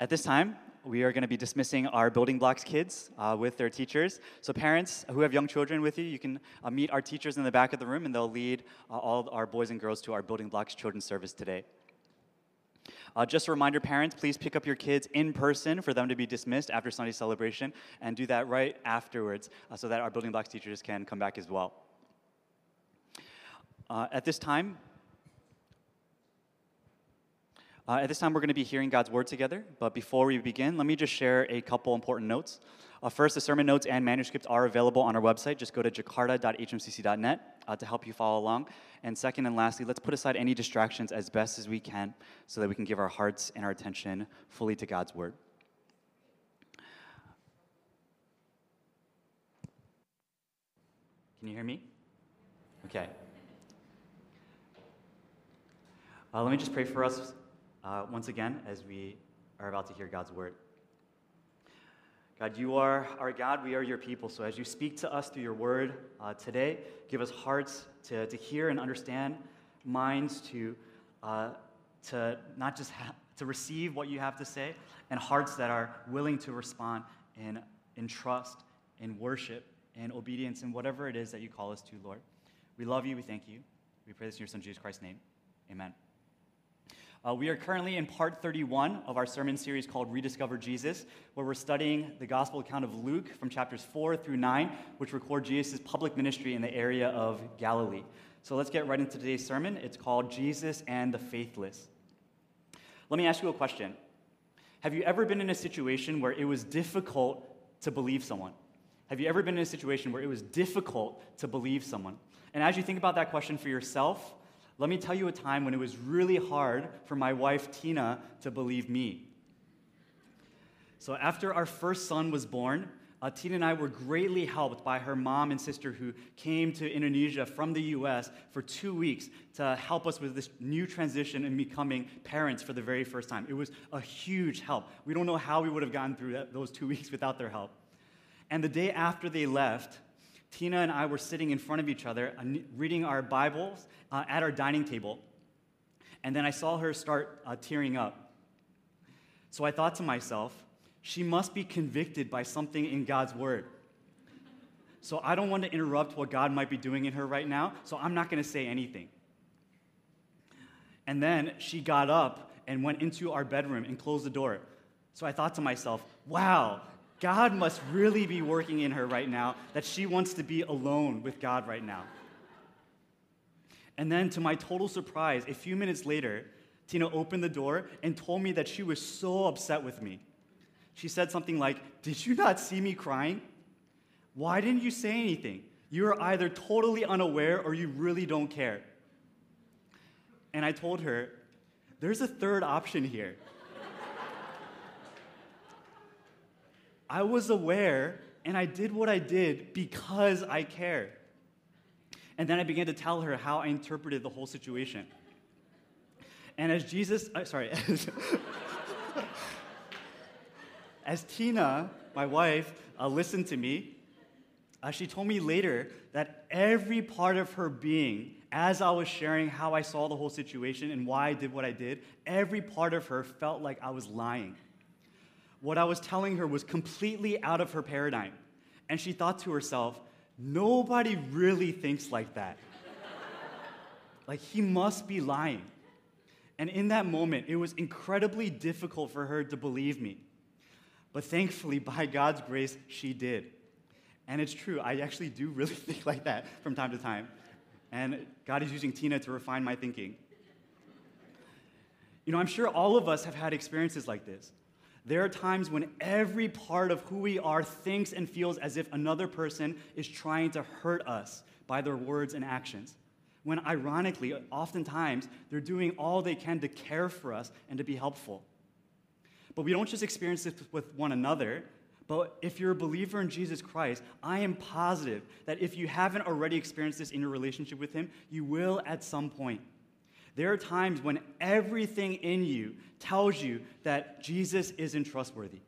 At this time, we are going to be dismissing our building blocks kids uh, with their teachers. So, parents who have young children with you, you can uh, meet our teachers in the back of the room, and they'll lead uh, all our boys and girls to our building blocks children's service today. Uh, just a reminder, parents, please pick up your kids in person for them to be dismissed after Sunday celebration, and do that right afterwards uh, so that our building blocks teachers can come back as well. Uh, at this time, uh, at this time, we're going to be hearing God's word together. But before we begin, let me just share a couple important notes. Uh, first, the sermon notes and manuscripts are available on our website. Just go to jakarta.hmcc.net uh, to help you follow along. And second and lastly, let's put aside any distractions as best as we can so that we can give our hearts and our attention fully to God's word. Can you hear me? Okay. Uh, let me just pray for us uh, once again as we are about to hear God's word. God, you are our God, we are your people. So as you speak to us through your word uh, today, give us hearts to, to hear and understand, minds to, uh, to not just ha- to receive what you have to say, and hearts that are willing to respond in, in trust, in worship, in obedience, in whatever it is that you call us to, Lord. We love you, we thank you. We pray this in your Son, Jesus Christ's name. Amen. Uh, we are currently in part 31 of our sermon series called Rediscover Jesus, where we're studying the gospel account of Luke from chapters 4 through 9, which record Jesus' public ministry in the area of Galilee. So let's get right into today's sermon. It's called Jesus and the Faithless. Let me ask you a question Have you ever been in a situation where it was difficult to believe someone? Have you ever been in a situation where it was difficult to believe someone? And as you think about that question for yourself, let me tell you a time when it was really hard for my wife, Tina, to believe me. So, after our first son was born, uh, Tina and I were greatly helped by her mom and sister who came to Indonesia from the US for two weeks to help us with this new transition and becoming parents for the very first time. It was a huge help. We don't know how we would have gotten through that, those two weeks without their help. And the day after they left, Tina and I were sitting in front of each other, uh, reading our Bibles uh, at our dining table. And then I saw her start uh, tearing up. So I thought to myself, she must be convicted by something in God's word. So I don't want to interrupt what God might be doing in her right now, so I'm not going to say anything. And then she got up and went into our bedroom and closed the door. So I thought to myself, wow, God must really be working in her right now, that she wants to be alone with God right now. And then, to my total surprise, a few minutes later, Tina opened the door and told me that she was so upset with me. She said something like, Did you not see me crying? Why didn't you say anything? You are either totally unaware or you really don't care. And I told her, There's a third option here. I was aware and I did what I did because I cared. And then I began to tell her how I interpreted the whole situation. And as Jesus, uh, sorry, as, as, Tina, my wife, uh, listened to me, uh, she told me later that every part of her being, as I was sharing how I saw the whole situation and why I did what I did, every part of her felt like I was lying what I was telling her was completely out of her paradigm. And she thought to herself, nobody really thinks like that. like, he must be lying. And in that moment, it was incredibly difficult for her to believe me. But thankfully, by God's grace, she did. And it's true, I actually do really think like that from time to time. And God is using Tina to refine my thinking. You know, I'm sure all of us have had experiences like this. There are times when every part of who we are thinks and feels as if another person is trying to hurt us by their words and actions. When ironically, oftentimes, they're doing all they can to care for us and to be helpful. But we don't just experience this with one another, but if you're a believer in Jesus Christ, I am positive that if you haven't already experienced this in your relationship with Him, you will at some point. There are times when everything in you tells you that Jesus isn't trustworthy,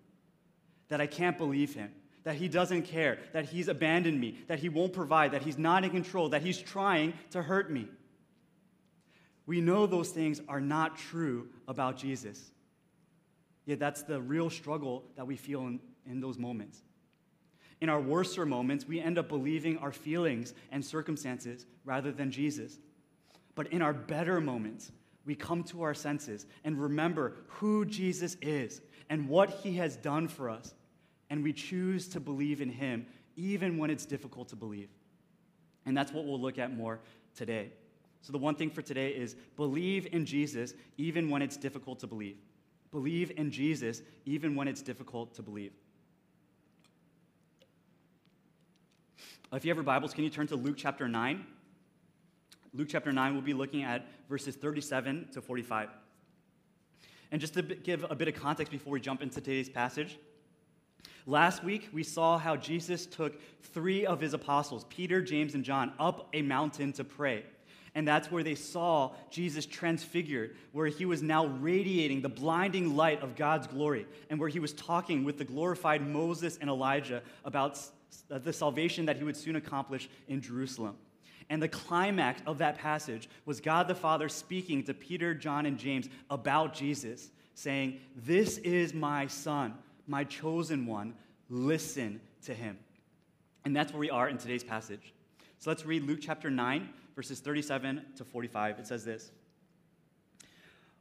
that I can't believe him, that he doesn't care, that he's abandoned me, that he won't provide, that he's not in control, that he's trying to hurt me. We know those things are not true about Jesus. Yet that's the real struggle that we feel in, in those moments. In our worser moments, we end up believing our feelings and circumstances rather than Jesus. But in our better moments, we come to our senses and remember who Jesus is and what he has done for us. And we choose to believe in him even when it's difficult to believe. And that's what we'll look at more today. So, the one thing for today is believe in Jesus even when it's difficult to believe. Believe in Jesus even when it's difficult to believe. If you have your Bibles, can you turn to Luke chapter 9? Luke chapter 9, we'll be looking at verses 37 to 45. And just to give a bit of context before we jump into today's passage, last week we saw how Jesus took three of his apostles, Peter, James, and John, up a mountain to pray. And that's where they saw Jesus transfigured, where he was now radiating the blinding light of God's glory, and where he was talking with the glorified Moses and Elijah about the salvation that he would soon accomplish in Jerusalem. And the climax of that passage was God the Father speaking to Peter, John, and James about Jesus, saying, This is my son, my chosen one. Listen to him. And that's where we are in today's passage. So let's read Luke chapter 9, verses 37 to 45. It says this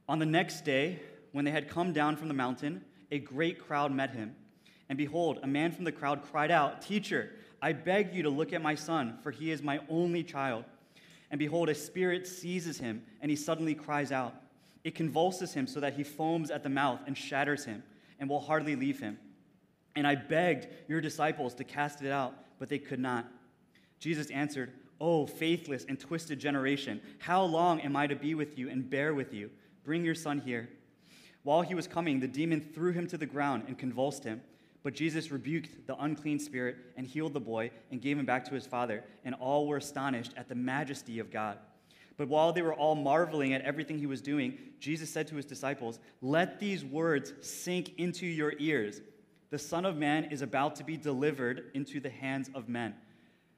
On the next day, when they had come down from the mountain, a great crowd met him. And behold, a man from the crowd cried out, Teacher, I beg you to look at my son, for he is my only child. And behold, a spirit seizes him, and he suddenly cries out. It convulses him so that he foams at the mouth and shatters him, and will hardly leave him. And I begged your disciples to cast it out, but they could not. Jesus answered, Oh, faithless and twisted generation, how long am I to be with you and bear with you? Bring your son here. While he was coming, the demon threw him to the ground and convulsed him. But Jesus rebuked the unclean spirit and healed the boy and gave him back to his father, and all were astonished at the majesty of God. But while they were all marveling at everything he was doing, Jesus said to his disciples, Let these words sink into your ears. The Son of Man is about to be delivered into the hands of men.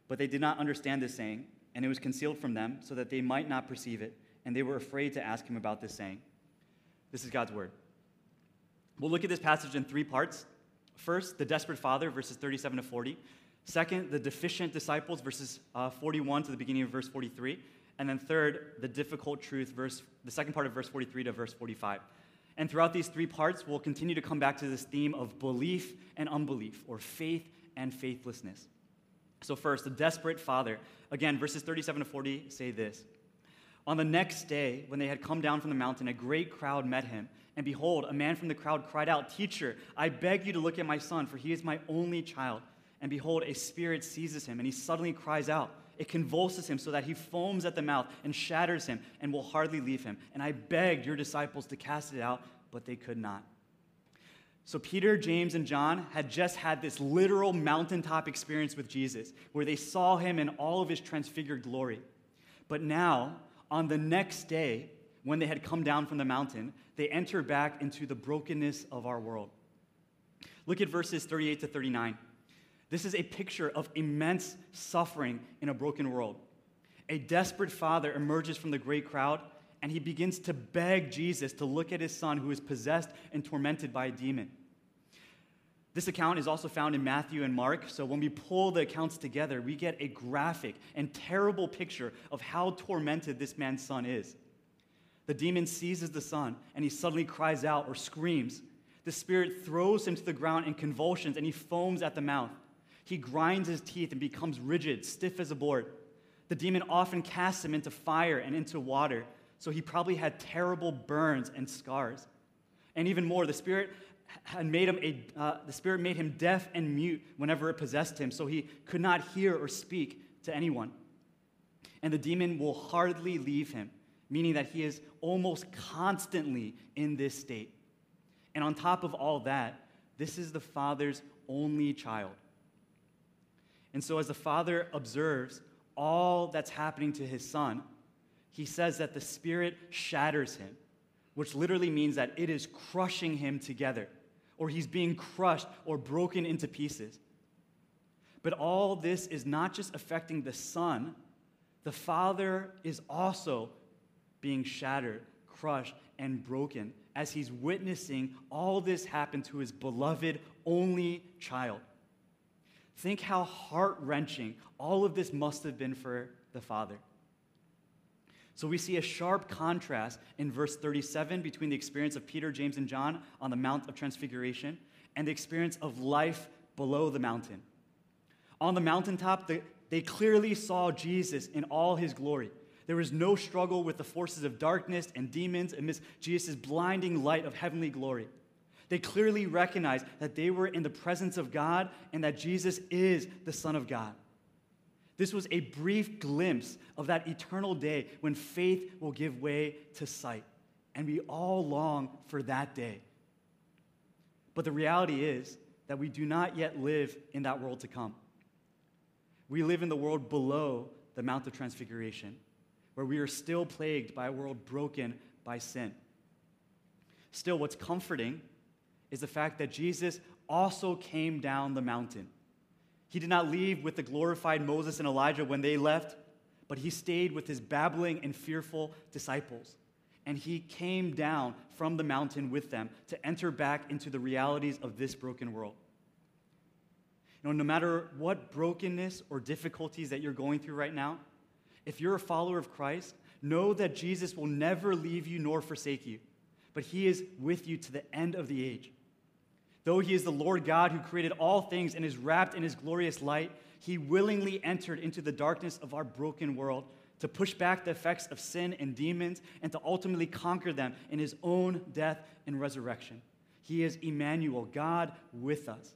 But they did not understand this saying, and it was concealed from them so that they might not perceive it, and they were afraid to ask him about this saying. This is God's word. We'll look at this passage in three parts. First, the desperate father, verses 37 to 40. Second, the deficient disciples, verses uh, 41 to the beginning of verse 43. And then third, the difficult truth, verse, the second part of verse 43 to verse 45. And throughout these three parts, we'll continue to come back to this theme of belief and unbelief, or faith and faithlessness. So, first, the desperate father. Again, verses 37 to 40 say this On the next day, when they had come down from the mountain, a great crowd met him. And behold, a man from the crowd cried out, Teacher, I beg you to look at my son, for he is my only child. And behold, a spirit seizes him, and he suddenly cries out. It convulses him so that he foams at the mouth and shatters him and will hardly leave him. And I begged your disciples to cast it out, but they could not. So, Peter, James, and John had just had this literal mountaintop experience with Jesus where they saw him in all of his transfigured glory. But now, on the next day, when they had come down from the mountain, they enter back into the brokenness of our world. Look at verses 38 to 39. This is a picture of immense suffering in a broken world. A desperate father emerges from the great crowd and he begins to beg Jesus to look at his son who is possessed and tormented by a demon. This account is also found in Matthew and Mark, so when we pull the accounts together, we get a graphic and terrible picture of how tormented this man's son is. The demon seizes the son, and he suddenly cries out or screams. The spirit throws him to the ground in convulsions, and he foams at the mouth. He grinds his teeth and becomes rigid, stiff as a board. The demon often casts him into fire and into water, so he probably had terrible burns and scars. And even more, the spirit had made him a, uh, the spirit made him deaf and mute whenever it possessed him, so he could not hear or speak to anyone. And the demon will hardly leave him, meaning that he is almost constantly in this state. And on top of all that, this is the father's only child. And so, as the father observes all that's happening to his son, he says that the Spirit shatters him, which literally means that it is crushing him together, or he's being crushed or broken into pieces. But all this is not just affecting the Son, the Father is also being shattered, crushed, and broken as he's witnessing all this happen to his beloved only child. Think how heart wrenching all of this must have been for the father. So we see a sharp contrast in verse 37 between the experience of Peter, James, and John on the Mount of Transfiguration and the experience of life below the mountain. On the mountaintop, they clearly saw Jesus in all his glory. There was no struggle with the forces of darkness and demons amidst Jesus' blinding light of heavenly glory. They clearly recognized that they were in the presence of God and that Jesus is the Son of God. This was a brief glimpse of that eternal day when faith will give way to sight. And we all long for that day. But the reality is that we do not yet live in that world to come. We live in the world below the Mount of Transfiguration, where we are still plagued by a world broken by sin. Still, what's comforting is the fact that Jesus also came down the mountain. He did not leave with the glorified Moses and Elijah when they left, but he stayed with his babbling and fearful disciples. And he came down from the mountain with them to enter back into the realities of this broken world. You know, no matter what brokenness or difficulties that you're going through right now, if you're a follower of Christ, know that Jesus will never leave you nor forsake you, but he is with you to the end of the age. Though he is the Lord God who created all things and is wrapped in his glorious light, he willingly entered into the darkness of our broken world to push back the effects of sin and demons and to ultimately conquer them in his own death and resurrection. He is Emmanuel, God with us.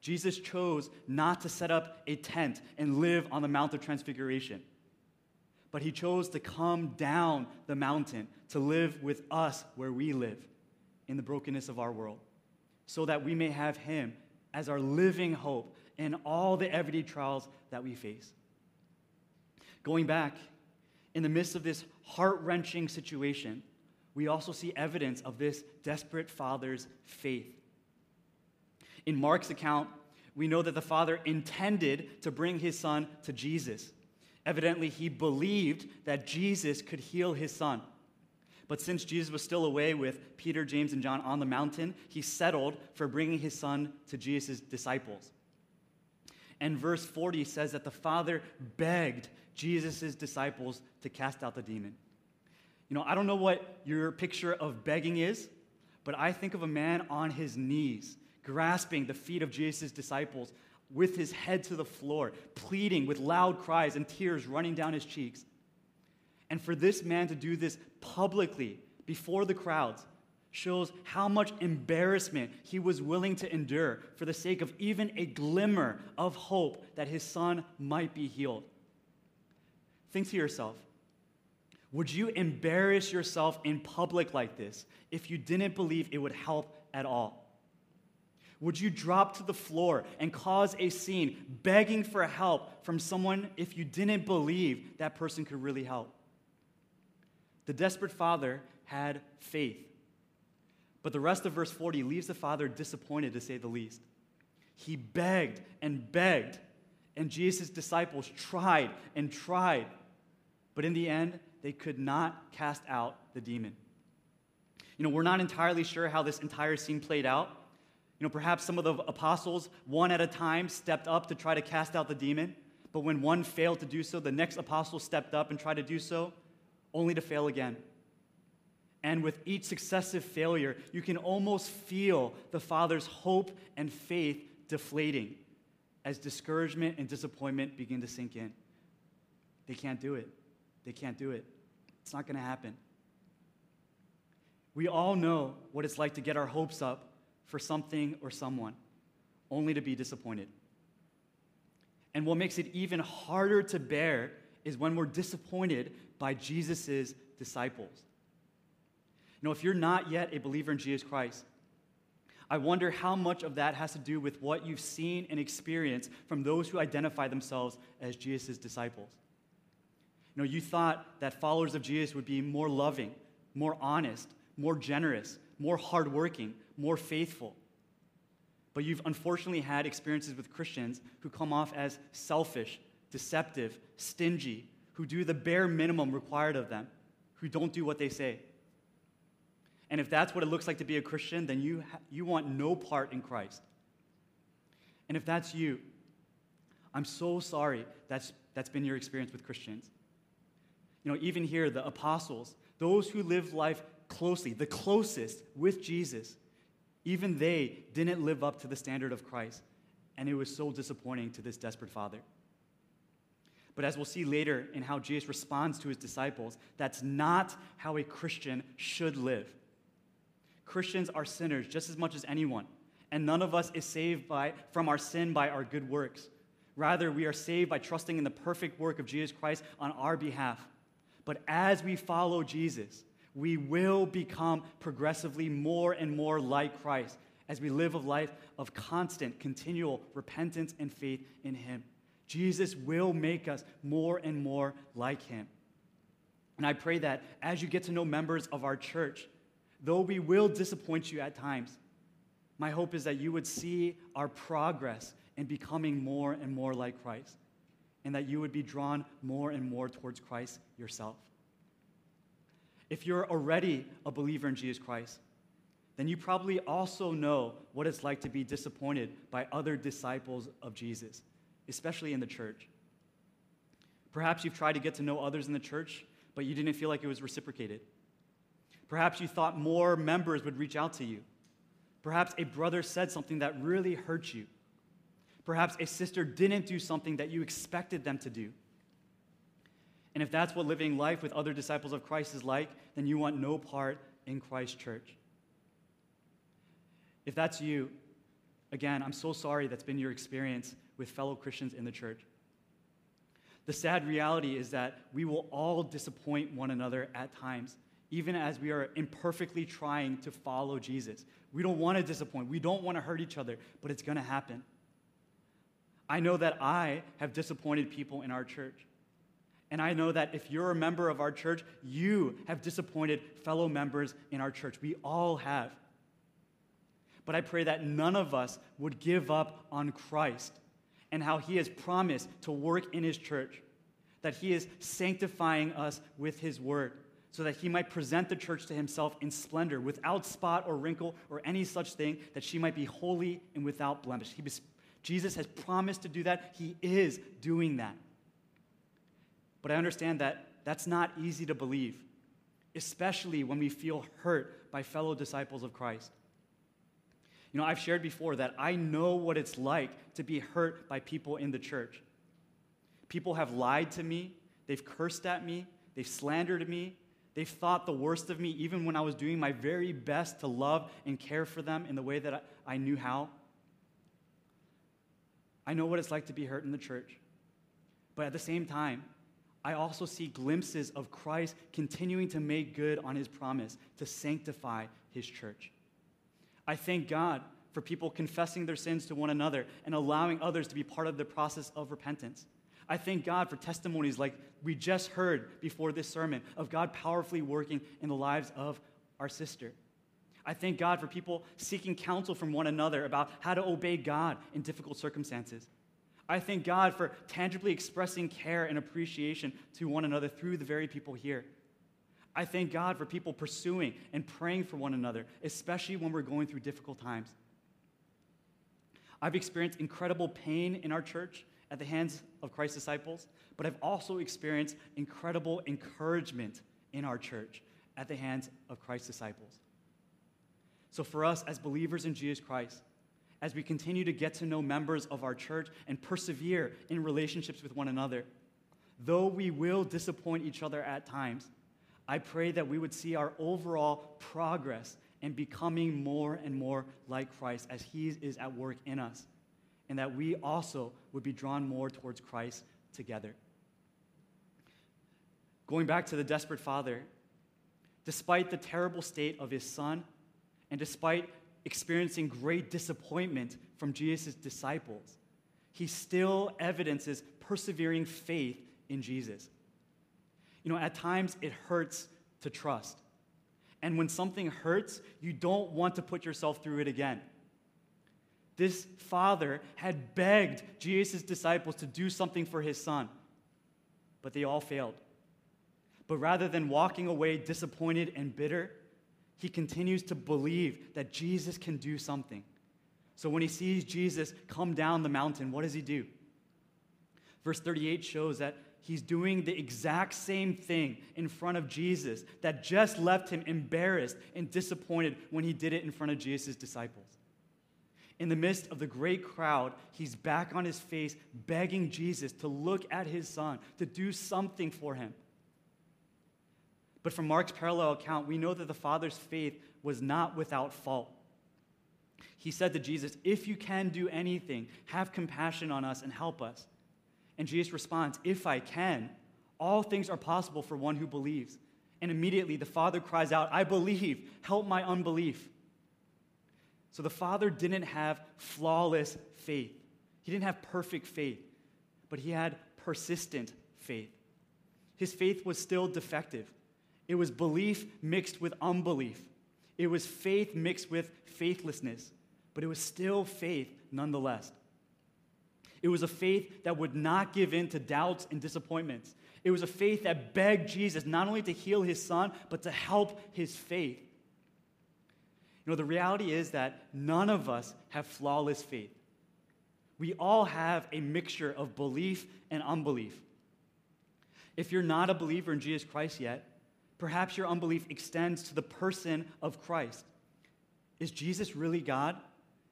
Jesus chose not to set up a tent and live on the Mount of Transfiguration, but he chose to come down the mountain to live with us where we live in the brokenness of our world, so that we may have him as our living hope in all the everyday trials that we face. Going back, in the midst of this heart wrenching situation, we also see evidence of this desperate father's faith. In Mark's account, we know that the father intended to bring his son to Jesus. Evidently, he believed that Jesus could heal his son. But since Jesus was still away with Peter, James, and John on the mountain, he settled for bringing his son to Jesus' disciples. And verse 40 says that the father begged Jesus' disciples to cast out the demon. You know, I don't know what your picture of begging is, but I think of a man on his knees grasping the feet of Jesus' disciples with his head to the floor, pleading with loud cries and tears running down his cheeks. And for this man to do this publicly before the crowds shows how much embarrassment he was willing to endure for the sake of even a glimmer of hope that his son might be healed. Think to yourself would you embarrass yourself in public like this if you didn't believe it would help at all? Would you drop to the floor and cause a scene begging for help from someone if you didn't believe that person could really help? The desperate father had faith. But the rest of verse 40 leaves the father disappointed, to say the least. He begged and begged, and Jesus' disciples tried and tried. But in the end, they could not cast out the demon. You know, we're not entirely sure how this entire scene played out. You know, perhaps some of the apostles, one at a time, stepped up to try to cast out the demon. But when one failed to do so, the next apostle stepped up and tried to do so, only to fail again. And with each successive failure, you can almost feel the Father's hope and faith deflating as discouragement and disappointment begin to sink in. They can't do it. They can't do it. It's not going to happen. We all know what it's like to get our hopes up for something or someone, only to be disappointed. And what makes it even harder to bear is when we're disappointed by Jesus' disciples. You know, if you're not yet a believer in Jesus Christ, I wonder how much of that has to do with what you've seen and experienced from those who identify themselves as Jesus' disciples. You know, you thought that followers of Jesus would be more loving, more honest, more generous, more hardworking, more faithful. But you've unfortunately had experiences with Christians who come off as selfish, deceptive, stingy, who do the bare minimum required of them, who don't do what they say. And if that's what it looks like to be a Christian, then you, ha- you want no part in Christ. And if that's you, I'm so sorry that's, that's been your experience with Christians. You know, even here, the apostles, those who live life closely, the closest with Jesus, even they didn't live up to the standard of Christ. And it was so disappointing to this desperate father. But as we'll see later in how Jesus responds to his disciples, that's not how a Christian should live. Christians are sinners just as much as anyone, and none of us is saved by, from our sin by our good works. Rather, we are saved by trusting in the perfect work of Jesus Christ on our behalf. But as we follow Jesus, we will become progressively more and more like Christ as we live a life of constant, continual repentance and faith in Him. Jesus will make us more and more like Him. And I pray that as you get to know members of our church, though we will disappoint you at times, my hope is that you would see our progress in becoming more and more like Christ, and that you would be drawn more and more towards Christ yourself. If you're already a believer in Jesus Christ, then you probably also know what it's like to be disappointed by other disciples of Jesus, especially in the church. Perhaps you've tried to get to know others in the church, but you didn't feel like it was reciprocated. Perhaps you thought more members would reach out to you. Perhaps a brother said something that really hurt you. Perhaps a sister didn't do something that you expected them to do. And if that's what living life with other disciples of Christ is like, then you want no part in Christ's church. If that's you, again, I'm so sorry that's been your experience with fellow Christians in the church. The sad reality is that we will all disappoint one another at times even as we are imperfectly trying to follow Jesus. We don't want to disappoint, we don't want to hurt each other, but it's going to happen. I know that I have disappointed people in our church. And I know that if you're a member of our church, you have disappointed fellow members in our church. We all have. But I pray that none of us would give up on Christ and how he has promised to work in his church, that he is sanctifying us with his word so that he might present the church to himself in splendor, without spot or wrinkle or any such thing, that she might be holy and without blemish. Was, Jesus has promised to do that. He is doing that. But I understand that that's not easy to believe, especially when we feel hurt by fellow disciples of Christ. You know, I've shared before that I know what it's like to be hurt by people in the church. People have lied to me, they've cursed at me, they've slandered me, They've thought the worst of me even when I was doing my very best to love and care for them in the way that I, knew how. I know what it's like to be hurt in the church. But at the same time, I also see glimpses of Christ continuing to make good on his promise to sanctify his church. I thank God for people confessing their sins to one another and allowing others to be part of the process of repentance. I thank God for testimonies like we just heard before this sermon of God powerfully working in the lives of our sister. I thank God for people seeking counsel from one another about how to obey God in difficult circumstances. I thank God for tangibly expressing care and appreciation to one another through the very people here. I thank God for people pursuing and praying for one another, especially when we're going through difficult times. I've experienced incredible pain in our church at the hands of Christ's disciples, but I've also experienced incredible encouragement in our church at the hands of Christ's disciples. So, for us as believers in Jesus Christ, as we continue to get to know members of our church and persevere in relationships with one another, though we will disappoint each other at times, I pray that we would see our overall progress in becoming more and more like Christ as He is at work in us and that we also would be drawn more towards Christ together. Going back to the desperate father, despite the terrible state of his son, and despite experiencing great disappointment from Jesus' disciples, he still evidences persevering faith in Jesus. You know, at times it hurts to trust. And when something hurts, you don't want to put yourself through it again. This father had begged Jesus' disciples to do something for his son, but they all failed. But rather than walking away disappointed and bitter, he continues to believe that Jesus can do something. So when he sees Jesus come down the mountain, what does he do? Verse 38 shows that he's doing the exact same thing in front of Jesus that just left him embarrassed and disappointed when he did it in front of Jesus' disciples. In the midst of the great crowd, he's back on his face, begging Jesus to look at his son, to do something for him. But from Mark's parallel account, we know that the Father's faith was not without fault. He said to Jesus, If you can do anything, have compassion on us and help us. And Jesus responds, If I can, all things are possible for one who believes. And immediately the Father cries out, I believe, help my unbelief. So the Father didn't have flawless faith. He didn't have perfect faith, but he had persistent faith. His faith was still defective. It was belief mixed with unbelief. It was faith mixed with faithlessness, but it was still faith nonetheless. It was a faith that would not give in to doubts and disappointments. It was a faith that begged Jesus not only to heal his son, but to help his faith. You know, the reality is that none of us have flawless faith. We all have a mixture of belief and unbelief. If you're not a believer in Jesus Christ yet, perhaps your unbelief extends to the person of Christ. Is Jesus really God?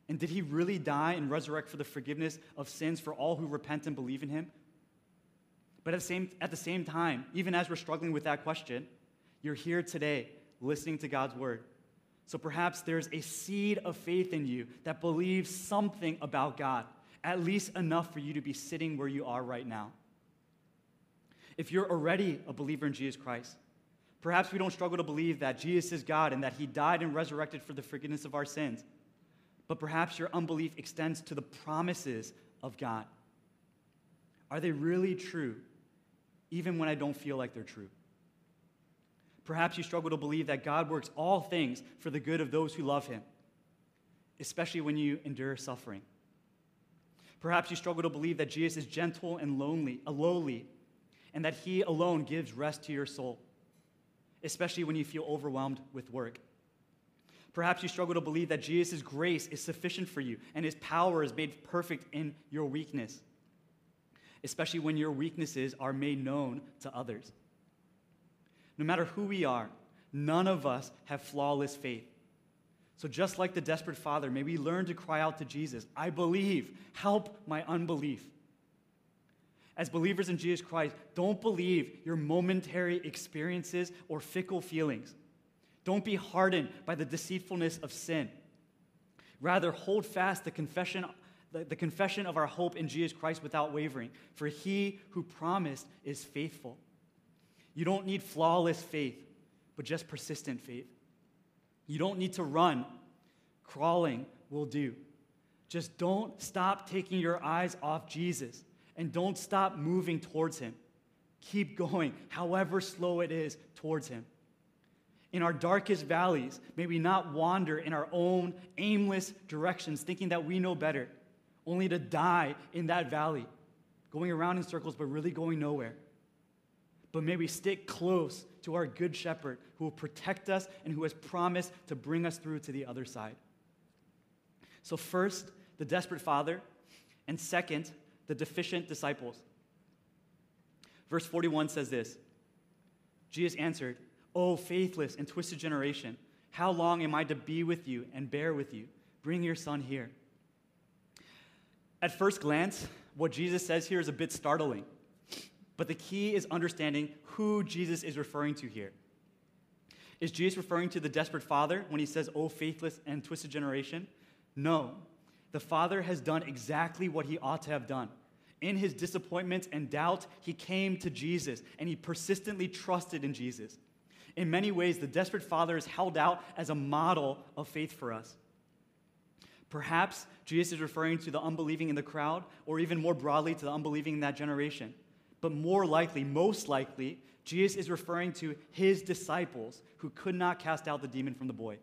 And did he really die and resurrect for the forgiveness of sins for all who repent and believe in him? But at the same, at the same time, even as we're struggling with that question, you're here today listening to God's word. So perhaps there's a seed of faith in you that believes something about God, at least enough for you to be sitting where you are right now. If you're already a believer in Jesus Christ, perhaps we don't struggle to believe that Jesus is God and that he died and resurrected for the forgiveness of our sins. But perhaps your unbelief extends to the promises of God. Are they really true, even when I don't feel like they're true? Perhaps you struggle to believe that God works all things for the good of those who love him, especially when you endure suffering. Perhaps you struggle to believe that Jesus is gentle and lonely, lowly, and that he alone gives rest to your soul, especially when you feel overwhelmed with work. Perhaps you struggle to believe that Jesus' grace is sufficient for you and his power is made perfect in your weakness, especially when your weaknesses are made known to others. No matter who we are, none of us have flawless faith. So, just like the desperate father, may we learn to cry out to Jesus, I believe, help my unbelief. As believers in Jesus Christ, don't believe your momentary experiences or fickle feelings. Don't be hardened by the deceitfulness of sin. Rather, hold fast the confession, the, the confession of our hope in Jesus Christ without wavering, for he who promised is faithful. You don't need flawless faith, but just persistent faith. You don't need to run, crawling will do. Just don't stop taking your eyes off Jesus and don't stop moving towards him. Keep going, however slow it is, towards him. In our darkest valleys, may we not wander in our own aimless directions, thinking that we know better, only to die in that valley, going around in circles but really going nowhere but may we stick close to our good shepherd who will protect us and who has promised to bring us through to the other side. So, first, the desperate father, and second, the deficient disciples. Verse 41 says this Jesus answered, O faithless and twisted generation, how long am I to be with you and bear with you? Bring your son here. At first glance, what Jesus says here is a bit startling. But the key is understanding who Jesus is referring to here. Is Jesus referring to the desperate father when he says, Oh, faithless and twisted generation? No. The father has done exactly what he ought to have done. In his disappointments and doubt, he came to Jesus and he persistently trusted in Jesus. In many ways, the desperate father is held out as a model of faith for us. Perhaps Jesus is referring to the unbelieving in the crowd, or even more broadly, to the unbelieving in that generation but more likely, most likely, Jesus is referring to his disciples who could not cast out the demon from the boy.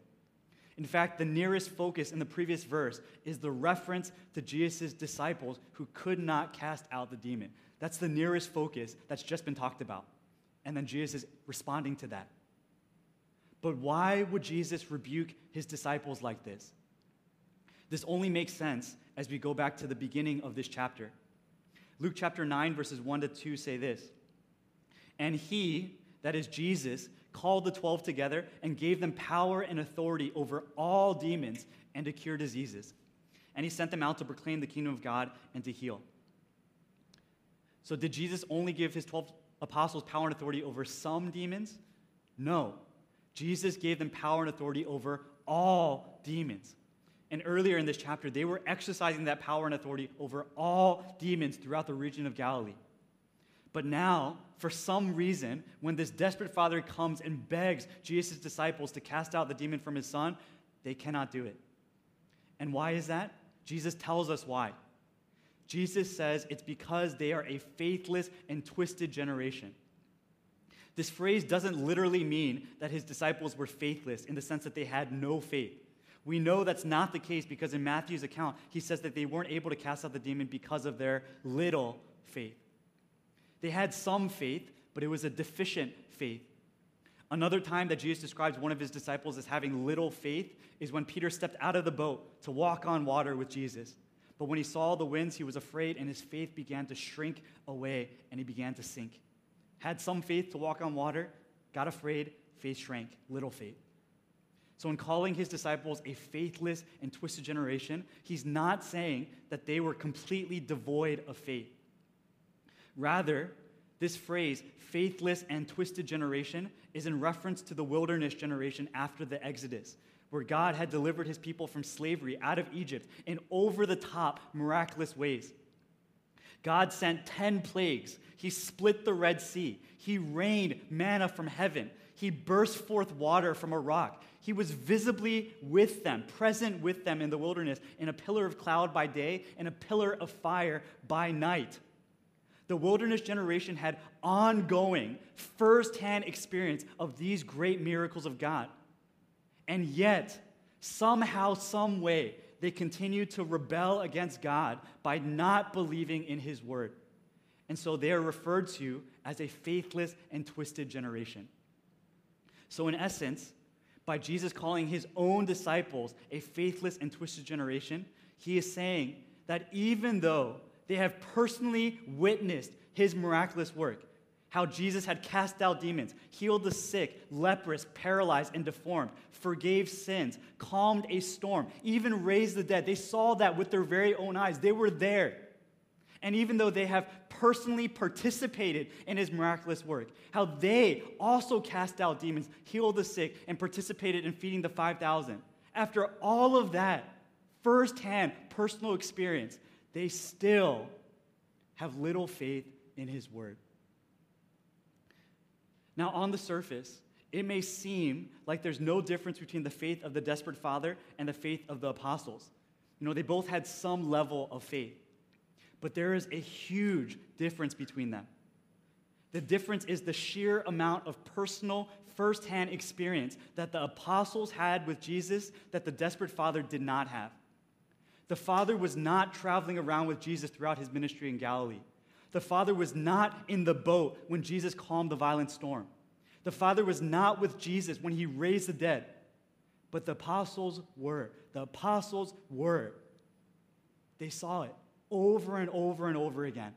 In fact, the nearest focus in the previous verse is the reference to Jesus' disciples who could not cast out the demon. That's the nearest focus that's just been talked about. And then Jesus is responding to that. But why would Jesus rebuke his disciples like this? This only makes sense as we go back to the beginning of this chapter. Luke chapter 9, verses 1 to 2 say this And he, that is Jesus, called the twelve together and gave them power and authority over all demons and to cure diseases. And he sent them out to proclaim the kingdom of God and to heal. So, did Jesus only give his 12 apostles power and authority over some demons? No. Jesus gave them power and authority over all demons. And earlier in this chapter, they were exercising that power and authority over all demons throughout the region of Galilee. But now, for some reason, when this desperate father comes and begs Jesus' disciples to cast out the demon from his son, they cannot do it. And why is that? Jesus tells us why. Jesus says it's because they are a faithless and twisted generation. This phrase doesn't literally mean that his disciples were faithless in the sense that they had no faith. We know that's not the case because in Matthew's account, he says that they weren't able to cast out the demon because of their little faith. They had some faith, but it was a deficient faith. Another time that Jesus describes one of his disciples as having little faith is when Peter stepped out of the boat to walk on water with Jesus. But when he saw the winds, he was afraid, and his faith began to shrink away, and he began to sink. Had some faith to walk on water, got afraid, faith shrank, little faith. So, in calling his disciples a faithless and twisted generation, he's not saying that they were completely devoid of faith. Rather, this phrase, faithless and twisted generation, is in reference to the wilderness generation after the Exodus, where God had delivered his people from slavery out of Egypt in over the top, miraculous ways. God sent 10 plagues. He split the Red Sea. He rained manna from heaven. He burst forth water from a rock. He was visibly with them, present with them in the wilderness, in a pillar of cloud by day and a pillar of fire by night. The wilderness generation had ongoing, firsthand experience of these great miracles of God. And yet, somehow, some way, they continued to rebel against God by not believing in His word. And so they are referred to as a faithless and twisted generation. So, in essence, by Jesus calling his own disciples a faithless and twisted generation, he is saying that even though they have personally witnessed his miraculous work, how Jesus had cast out demons, healed the sick, leprous, paralyzed, and deformed, forgave sins, calmed a storm, even raised the dead. They saw that with their very own eyes. They were there. And even though they have personally participated in his miraculous work, how they also cast out demons, healed the sick, and participated in feeding the 5,000. After all of that firsthand personal experience, they still have little faith in his word. Now, on the surface, it may seem like there's no difference between the faith of the desperate father and the faith of the apostles. You know, they both had some level of faith. But there is a huge difference between them. The difference is the sheer amount of personal, firsthand experience that the apostles had with Jesus that the desperate father did not have. The father was not traveling around with Jesus throughout his ministry in Galilee. The father was not in the boat when Jesus calmed the violent storm. The father was not with Jesus when he raised the dead. But the apostles were. The apostles were. They saw it over and over and over again.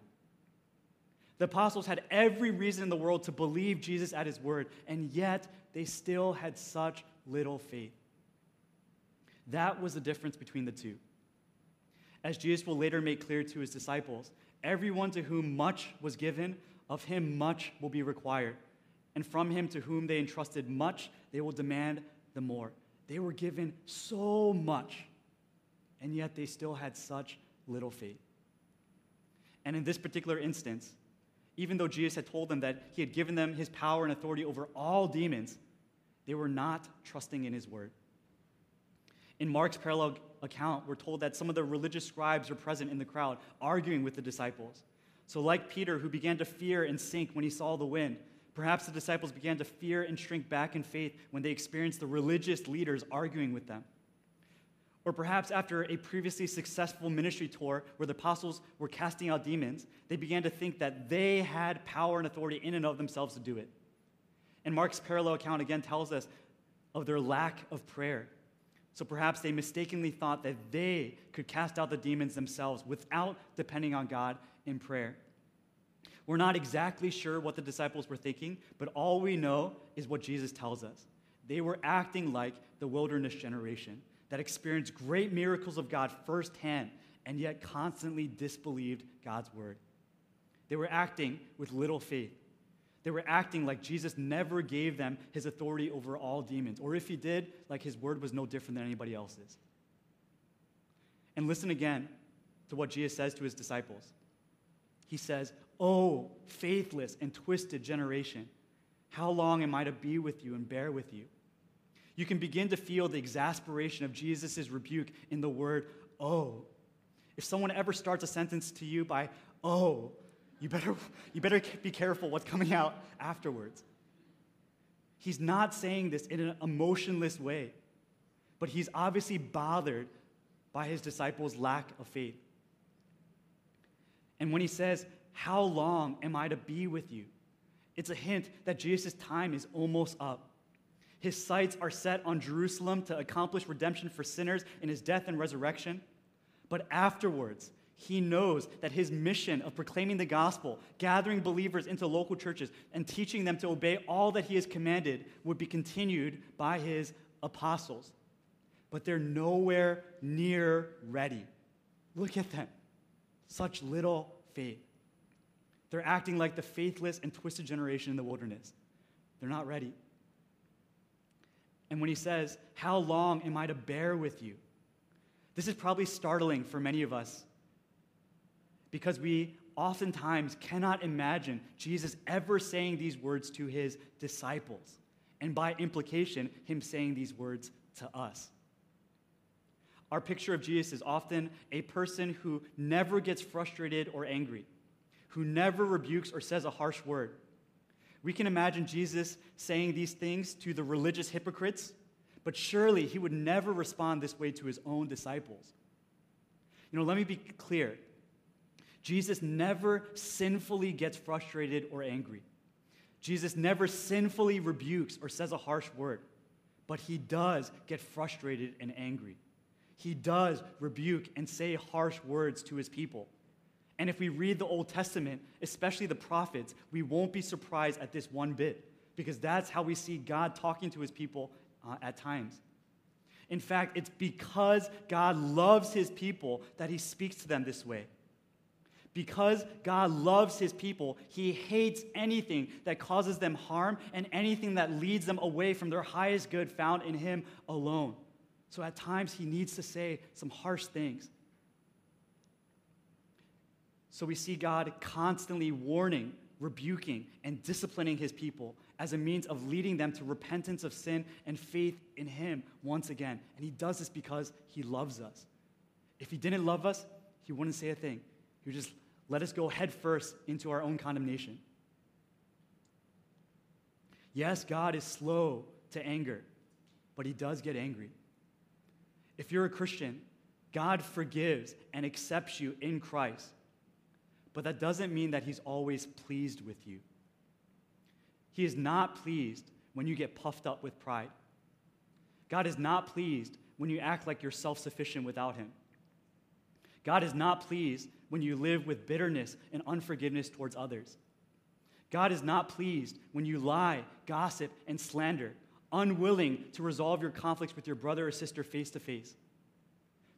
The apostles had every reason in the world to believe Jesus at his word, and yet they still had such little faith. That was the difference between the two. As Jesus will later make clear to his disciples, everyone to whom much was given, of him much will be required. And from him to whom they entrusted much, they will demand the more. They were given so much, and yet they still had such little faith. And in this particular instance, even though Jesus had told them that he had given them his power and authority over all demons, they were not trusting in his word. In Mark's parallel account, we're told that some of the religious scribes were present in the crowd, arguing with the disciples. So, like Peter, who began to fear and sink when he saw the wind, perhaps the disciples began to fear and shrink back in faith when they experienced the religious leaders arguing with them. Or perhaps after a previously successful ministry tour where the apostles were casting out demons, they began to think that they had power and authority in and of themselves to do it. And Mark's parallel account again tells us of their lack of prayer. So perhaps they mistakenly thought that they could cast out the demons themselves without depending on God in prayer. We're not exactly sure what the disciples were thinking, but all we know is what Jesus tells us. They were acting like the wilderness generation that experienced great miracles of God firsthand and yet constantly disbelieved God's word. They were acting with little faith. They were acting like Jesus never gave them his authority over all demons, or if he did, like his word was no different than anybody else's. And listen again to what Jesus says to his disciples. He says, Oh, faithless and twisted generation, how long am I to be with you and bear with you? You can begin to feel the exasperation of Jesus' rebuke in the word, oh. If someone ever starts a sentence to you by, oh, you better, you better be careful what's coming out afterwards. He's not saying this in an emotionless way, but he's obviously bothered by his disciples' lack of faith. And when he says, How long am I to be with you? It's a hint that Jesus' time is almost up. His sights are set on Jerusalem to accomplish redemption for sinners in his death and resurrection. But afterwards, he knows that his mission of proclaiming the gospel, gathering believers into local churches, and teaching them to obey all that he has commanded would be continued by his apostles. But they're nowhere near ready. Look at them. Such little faith. They're acting like the faithless and twisted generation in the wilderness. They're not ready. And when he says, How long am I to bear with you? This is probably startling for many of us because we oftentimes cannot imagine Jesus ever saying these words to his disciples, and by implication, him saying these words to us. Our picture of Jesus is often a person who never gets frustrated or angry, who never rebukes or says a harsh word. We can imagine Jesus saying these things to the religious hypocrites, but surely he would never respond this way to his own disciples. You know, let me be clear. Jesus never sinfully gets frustrated or angry. Jesus never sinfully rebukes or says a harsh word, but he does get frustrated and angry. He does rebuke and say harsh words to his people. And if we read the Old Testament, especially the prophets, we won't be surprised at this one bit, because that's how we see God talking to his people uh, at times. In fact, it's because God loves his people that he speaks to them this way. Because God loves his people, he hates anything that causes them harm and anything that leads them away from their highest good found in him alone. So at times he needs to say some harsh things. So we see God constantly warning, rebuking, and disciplining his people as a means of leading them to repentance of sin and faith in him once again. And he does this because he loves us. If he didn't love us, he wouldn't say a thing. He would just let us go headfirst into our own condemnation. Yes, God is slow to anger, but he does get angry. If you're a Christian, God forgives and accepts you in Christ, but that doesn't mean that he's always pleased with you. He is not pleased when you get puffed up with pride. God is not pleased when you act like you're self sufficient without him. God is not pleased when you live with bitterness and unforgiveness towards others. God is not pleased when you lie, gossip, and slander, unwilling to resolve your conflicts with your brother or sister face to face.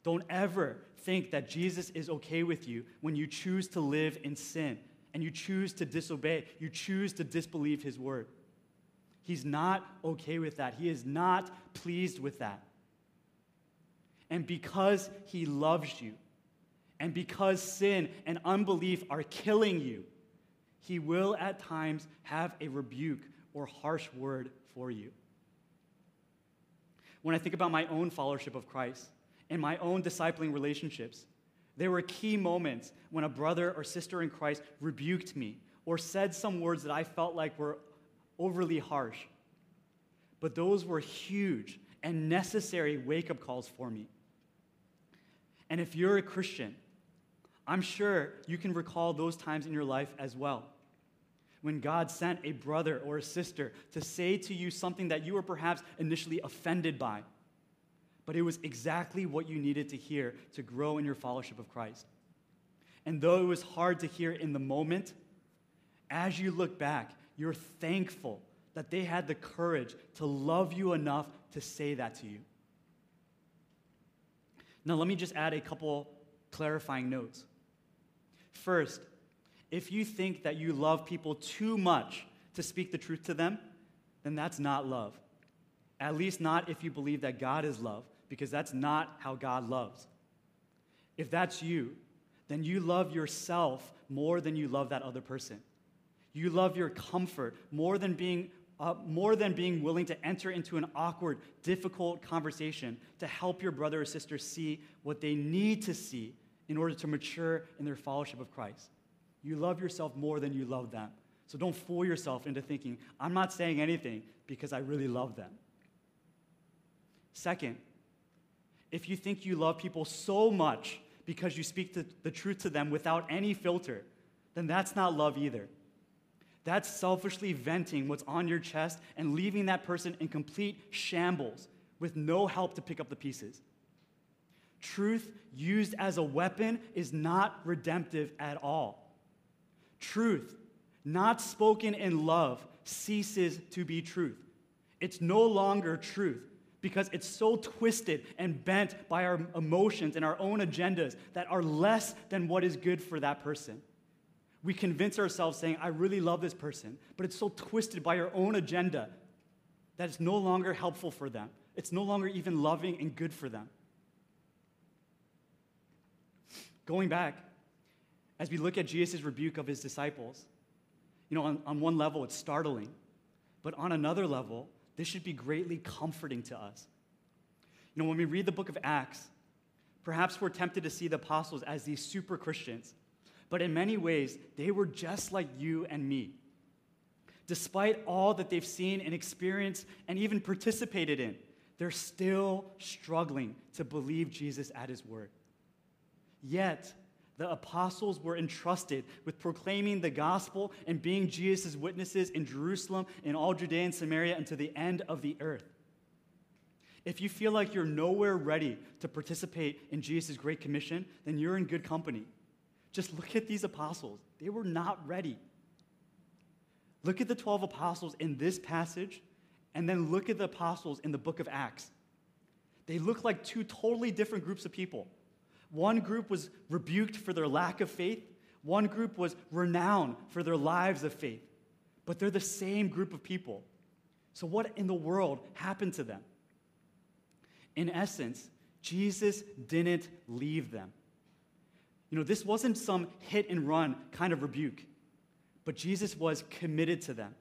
Don't ever think that Jesus is okay with you when you choose to live in sin and you choose to disobey, you choose to disbelieve his word. He's not okay with that. He is not pleased with that. And because he loves you, and because sin and unbelief are killing you, he will at times have a rebuke or harsh word for you. When I think about my own followership of Christ and my own discipling relationships, there were key moments when a brother or sister in Christ rebuked me or said some words that I felt like were overly harsh. But those were huge and necessary wake up calls for me. And if you're a Christian, I'm sure you can recall those times in your life as well. when God sent a brother or a sister to say to you something that you were perhaps initially offended by. But it was exactly what you needed to hear to grow in your fellowship of Christ. And though it was hard to hear in the moment, as you look back, you're thankful that they had the courage to love you enough to say that to you. Now, let me just add a couple clarifying notes. First, if you think that you love people too much to speak the truth to them, then that's not love. At least not if you believe that God is love, because that's not how God loves. If that's you, then you love yourself more than you love that other person. You love your comfort more than being uh, more than being willing to enter into an awkward, difficult conversation to help your brother or sister see what they need to see in order to mature in their fellowship of Christ. You love yourself more than you love them. So don't fool yourself into thinking, I'm not saying anything because I really love them. Second, if you think you love people so much because you speak the, truth to them without any filter, then that's not love either. That's selfishly venting what's on your chest and leaving that person in complete shambles with no help to pick up the pieces. Truth used as a weapon is not redemptive at all. Truth, not spoken in love, ceases to be truth. It's no longer truth because it's so twisted and bent by our emotions and our own agendas that are less than what is good for that person we convince ourselves saying, I really love this person, but it's so twisted by our own agenda that it's no longer helpful for them. It's no longer even loving and good for them. Going back, as we look at Jesus' rebuke of his disciples, you know, on, on one level, it's startling, but on another level, this should be greatly comforting to us. You know, when we read the book of Acts, perhaps we're tempted to see the apostles as these super Christians but in many ways, they were just like you and me. Despite all that they've seen and experienced and even participated in, they're still struggling to believe Jesus at his word. Yet, the apostles were entrusted with proclaiming the gospel and being Jesus' witnesses in Jerusalem, in all Judea and Samaria, and to the end of the earth. If you feel like you're nowhere ready to participate in Jesus' Great Commission, then you're in good company. Just look at these apostles. They were not ready. Look at the 12 apostles in this passage, and then look at the apostles in the book of Acts. They look like two totally different groups of people. One group was rebuked for their lack of faith, one group was renowned for their lives of faith. But they're the same group of people. So, what in the world happened to them? In essence, Jesus didn't leave them. You know, this wasn't some hit and run kind of rebuke, but Jesus was committed to them.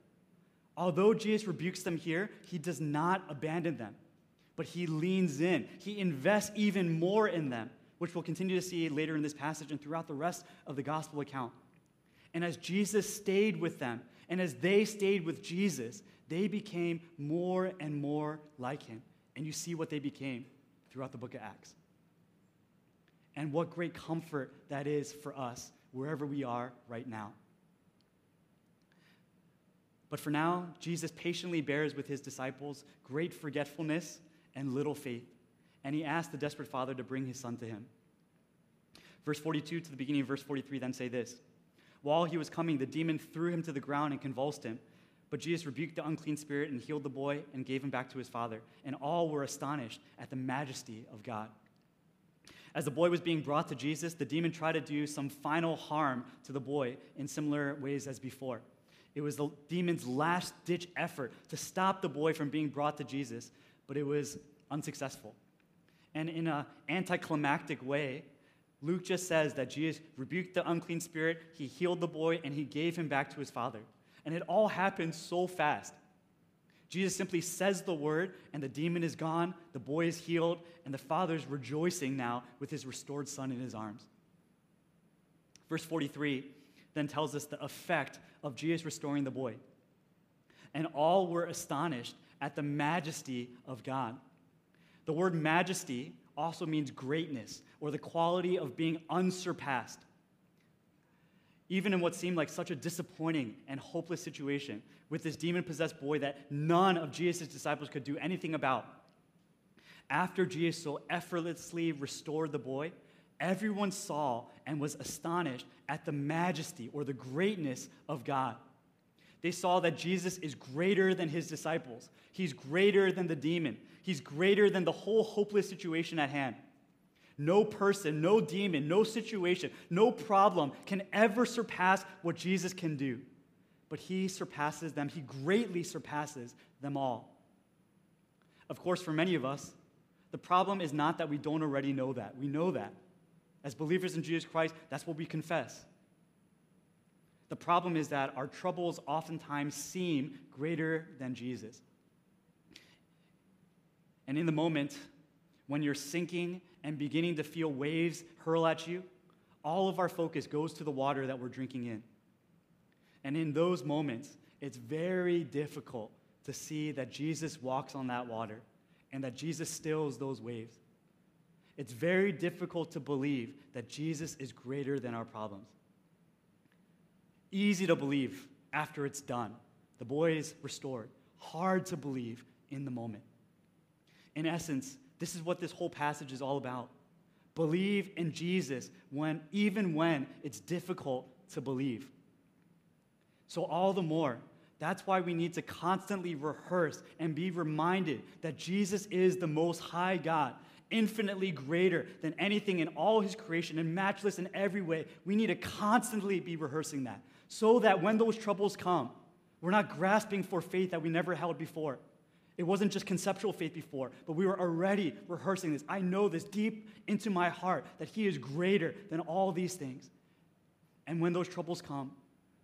Although Jesus rebukes them here, he does not abandon them, but he leans in. He invests even more in them, which we'll continue to see later in this passage and throughout the rest of the gospel account. And as Jesus stayed with them, and as they stayed with Jesus, they became more and more like him. And you see what they became throughout the book of Acts. And what great comfort that is for us wherever we are right now. But for now, Jesus patiently bears with his disciples great forgetfulness and little faith, and he asked the desperate father to bring his son to him. Verse 42 to the beginning of verse 43 then say this While he was coming, the demon threw him to the ground and convulsed him. But Jesus rebuked the unclean spirit and healed the boy and gave him back to his father. And all were astonished at the majesty of God. As the boy was being brought to Jesus, the demon tried to do some final harm to the boy in similar ways as before. It was the demon's last ditch effort to stop the boy from being brought to Jesus, but it was unsuccessful. And in an anticlimactic way, Luke just says that Jesus rebuked the unclean spirit, he healed the boy, and he gave him back to his father. And it all happened so fast. Jesus simply says the word, and the demon is gone, the boy is healed, and the father is rejoicing now with his restored son in his arms. Verse 43 then tells us the effect of Jesus restoring the boy. And all were astonished at the majesty of God. The word majesty also means greatness or the quality of being unsurpassed. even in what seemed like such a disappointing and hopeless situation with this demon possessed boy that none of Jesus' disciples could do anything about. After Jesus so effortlessly restored the boy, everyone saw and was astonished at the majesty or the greatness of God. They saw that Jesus is greater than his disciples. He's greater than the demon. He's greater than the whole hopeless situation at hand. No person, no demon, no situation, no problem can ever surpass what Jesus can do. But he surpasses them, he greatly surpasses them all. Of course, for many of us, the problem is not that we don't already know that. We know that. As believers in Jesus Christ, that's what we confess. The problem is that our troubles oftentimes seem greater than Jesus. And in the moment, when you're sinking and beginning to feel waves hurl at you, all of our focus goes to the water that we're drinking in. And in those moments, it's very difficult to see that Jesus walks on that water and that Jesus stills those waves. It's very difficult to believe that Jesus is greater than our problems. Easy to believe after it's done. The boy is restored. Hard to believe in the moment. In essence, this is what this whole passage is all about. Believe in Jesus when even when it's difficult to believe. So all the more, that's why we need to constantly rehearse and be reminded that Jesus is the most high God, infinitely greater than anything in all his creation and matchless in every way. We need to constantly be rehearsing that so that when those troubles come, we're not grasping for faith that we never held before. It wasn't just conceptual faith before, but we were already rehearsing this. I know this deep into my heart that He is greater than all these things. And when those troubles come,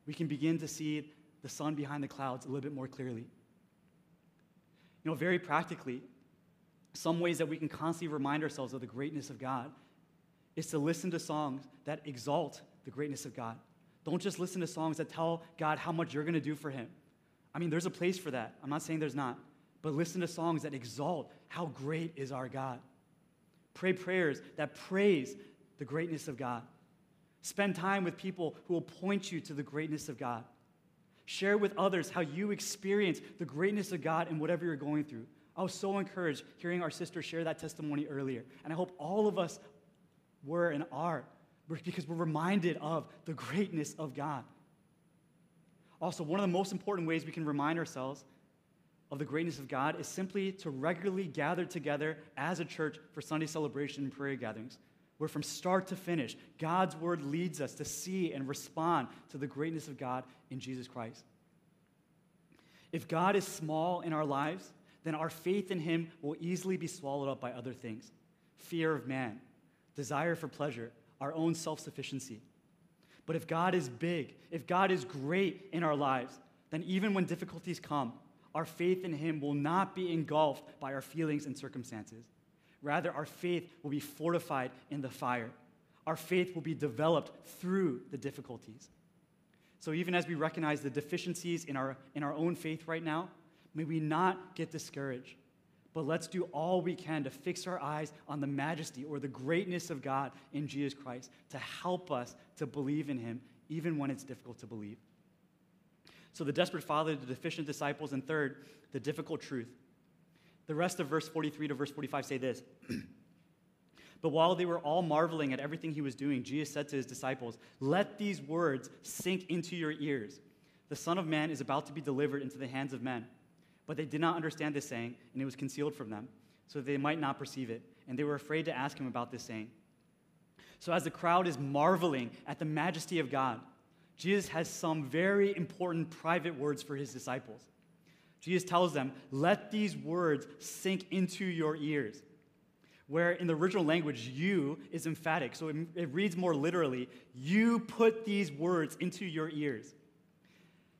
we can begin to see the sun behind the clouds a little bit more clearly. You know, very practically, some ways that we can constantly remind ourselves of the greatness of God is to listen to songs that exalt the greatness of God. Don't just listen to songs that tell God how much you're going to do for Him. I mean, there's a place for that. I'm not saying there's not but listen to songs that exalt how great is our God. Pray prayers that praise the greatness of God. Spend time with people who will point you to the greatness of God. Share with others how you experience the greatness of God in whatever you're going through. I was so encouraged hearing our sister share that testimony earlier. And I hope all of us were and are because we're reminded of the greatness of God. Also, one of the most important ways we can remind ourselves of the greatness of God is simply to regularly gather together as a church for Sunday celebration and prayer gatherings, where from start to finish, God's word leads us to see and respond to the greatness of God in Jesus Christ. If God is small in our lives, then our faith in Him will easily be swallowed up by other things fear of man, desire for pleasure, our own self sufficiency. But if God is big, if God is great in our lives, then even when difficulties come, our faith in Him will not be engulfed by our feelings and circumstances. Rather, our faith will be fortified in the fire. Our faith will be developed through the difficulties. So, even as we recognize the deficiencies in our, in our own faith right now, may we not get discouraged, but let's do all we can to fix our eyes on the majesty or the greatness of God in Jesus Christ to help us to believe in Him, even when it's difficult to believe. So the desperate father, the deficient disciples, and third, the difficult truth. The rest of verse 43 to verse 45 say this. but while they were all marveling at everything he was doing, Jesus said to his disciples, Let these words sink into your ears. The Son of Man is about to be delivered into the hands of men. But they did not understand this saying, and it was concealed from them, so that they might not perceive it. And they were afraid to ask him about this saying. So as the crowd is marveling at the majesty of God, Jesus has some very important private words for his disciples. Jesus tells them, Let these words sink into your ears. Where in the original language, you is emphatic. So it, it reads more literally, You put these words into your ears.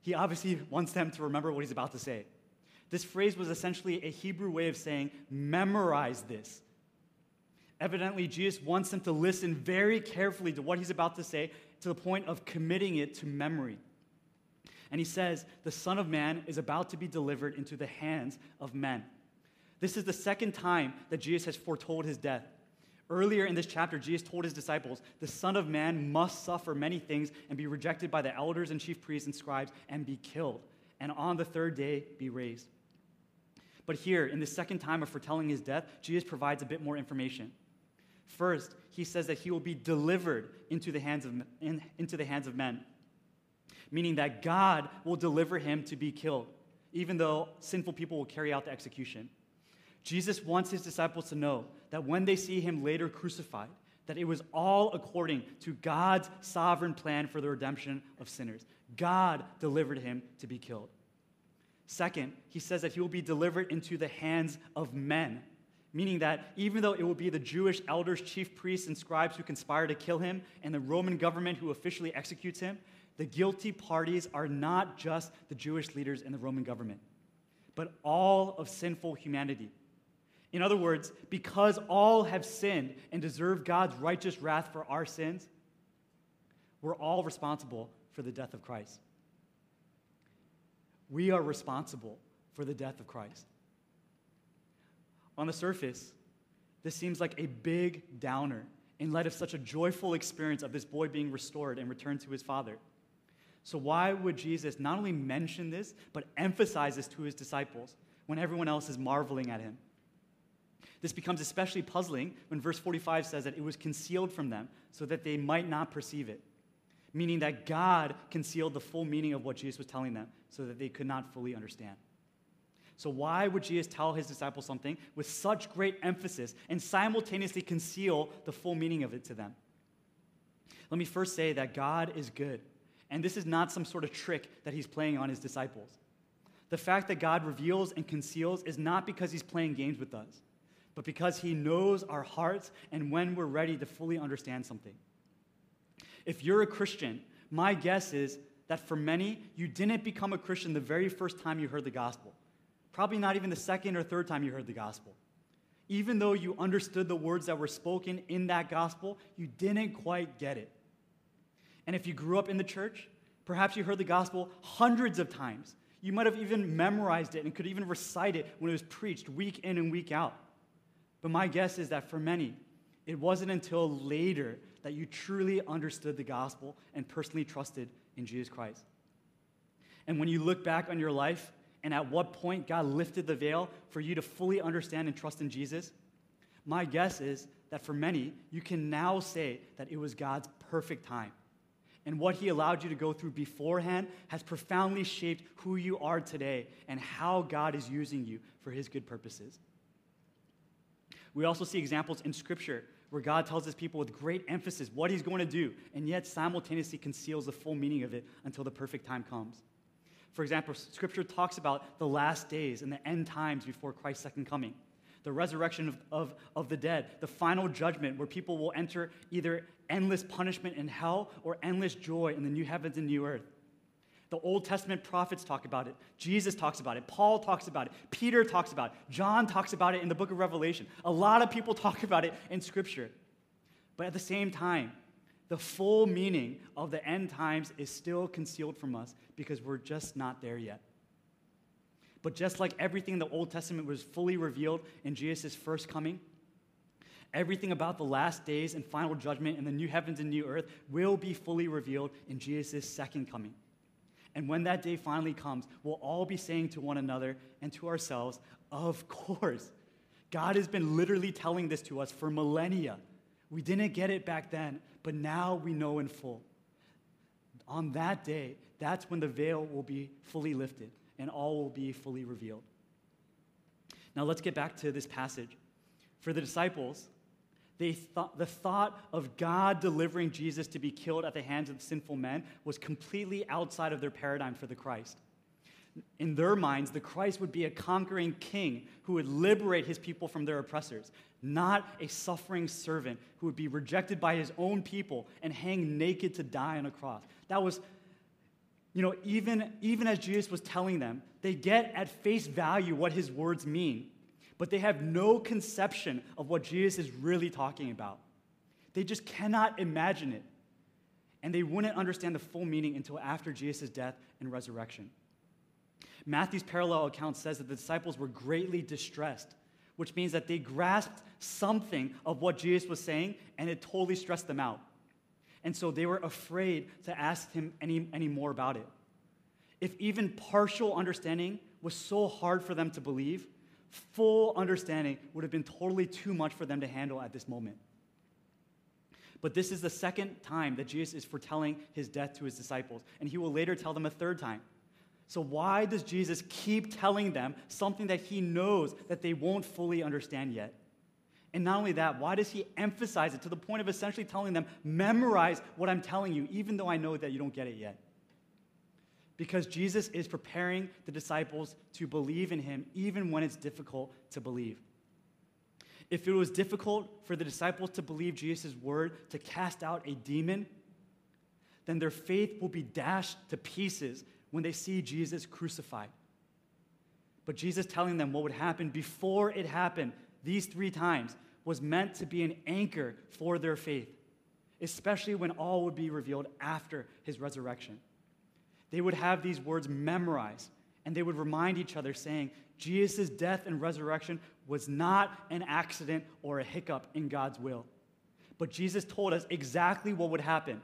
He obviously wants them to remember what he's about to say. This phrase was essentially a Hebrew way of saying, Memorize this. Evidently, Jesus wants them to listen very carefully to what he's about to say to the point of committing it to memory. And he says, The Son of Man is about to be delivered into the hands of men. This is the second time that Jesus has foretold his death. Earlier in this chapter, Jesus told his disciples, The Son of Man must suffer many things and be rejected by the elders and chief priests and scribes and be killed, and on the third day be raised. But here, in the second time of foretelling his death, Jesus provides a bit more information. First, he says that he will be delivered into the hands of, in, into the hands of men, meaning that God will deliver him to be killed, even though sinful people will carry out the execution. Jesus wants his disciples to know that when they see him later crucified, that it was all according to God's sovereign plan for the redemption of sinners. God delivered him to be killed. Second, he says that he will be delivered into the hands of men, meaning that even though it will be the Jewish elders, chief priests, and scribes who conspire to kill him, and the Roman government who officially executes him, the guilty parties are not just the Jewish leaders and the Roman government, but all of sinful humanity. In other words, because all have sinned and deserve God's righteous wrath for our sins, we're all responsible for the death of Christ. We are responsible for the death of Christ. On the surface, this seems like a big downer in light of such a joyful experience of this boy being restored and returned to his father. So, why would Jesus not only mention this, but emphasize this to his disciples when everyone else is marveling at him? This becomes especially puzzling when verse 45 says that it was concealed from them so that they might not perceive it, meaning that God concealed the full meaning of what Jesus was telling them so that they could not fully understand. So, why would Jesus tell his disciples something with such great emphasis and simultaneously conceal the full meaning of it to them? Let me first say that God is good, and this is not some sort of trick that he's playing on his disciples. The fact that God reveals and conceals is not because he's playing games with us but because He knows our hearts and when we're ready to fully understand something. If you're a Christian, my guess is that for many, you didn't become a Christian the very first time you heard the gospel. Probably not even the second or third time you heard the gospel. Even though you understood the words that were spoken in that gospel, you didn't quite get it. And if you grew up in the church, perhaps you heard the gospel hundreds of times. You might have even memorized it and could even recite it when it was preached week in and week out. But my guess is that for many, it wasn't until later that you truly understood the gospel and personally trusted in Jesus Christ. And when you look back on your life and at what point God lifted the veil for you to fully understand and trust in Jesus, my guess is that for many, you can now say that it was God's perfect time. And what He allowed you to go through beforehand has profoundly shaped who you are today and how God is using you for His good purposes. We also see examples in Scripture where God tells his people with great emphasis what he's going to do, and yet simultaneously conceals the full meaning of it until the perfect time comes. For example, Scripture talks about the last days and the end times before Christ's second coming, the resurrection of, of, of the dead, the final judgment where people will enter either endless punishment in hell or endless joy in the new heavens and new earth. The Old Testament prophets talk about it. Jesus talks about it. Paul talks about it. Peter talks about it. John talks about it in the book of Revelation. A lot of people talk about it in Scripture. But at the same time, the full meaning of the end times is still concealed from us because we're just not there yet. But just like everything in the Old Testament was fully revealed in Jesus' first coming, everything about the last days and final judgment and the new heavens and new earth will be fully revealed in Jesus' second coming. And when that day finally comes, we'll all be saying to one another and to ourselves, Of course. God has been literally telling this to us for millennia. We didn't get it back then, but now we know in full. On that day, that's when the veil will be fully lifted and all will be fully revealed. Now let's get back to this passage. For the disciples, they thought, the thought of God delivering Jesus to be killed at the hands of sinful men was completely outside of their paradigm for the Christ. In their minds, the Christ would be a conquering king who would liberate his people from their oppressors, not a suffering servant who would be rejected by his own people and hang naked to die on a cross. That was, you know, even, even as Jesus was telling them, they get at face value what his words mean but they have no conception of what Jesus is really talking about. They just cannot imagine it. And they wouldn't understand the full meaning until after Jesus' death and resurrection. Matthew's parallel account says that the disciples were greatly distressed, which means that they grasped something of what Jesus was saying and it totally stressed them out. And so they were afraid to ask him any, any more about it. If even partial understanding was so hard for them to believe, full understanding would have been totally too much for them to handle at this moment. But this is the second time that Jesus is foretelling his death to his disciples, and he will later tell them a third time. So, why does Jesus keep telling them something that he knows that they won't fully understand yet? And not only that, why does he emphasize it to the point of essentially telling them, memorize what I'm telling you, even though I know that you don't get it yet? Because Jesus is preparing the disciples to believe in him, even when it's difficult to believe. If it was difficult for the disciples to believe Jesus' word to cast out a demon, then their faith will be dashed to pieces when they see Jesus crucified. But Jesus telling them what would happen before it happened these three times was meant to be an anchor for their faith, especially when all would be revealed after his resurrection. They would have these words memorized and they would remind each other, saying, Jesus' death and resurrection was not an accident or a hiccup in God's will. But Jesus told us exactly what would happen.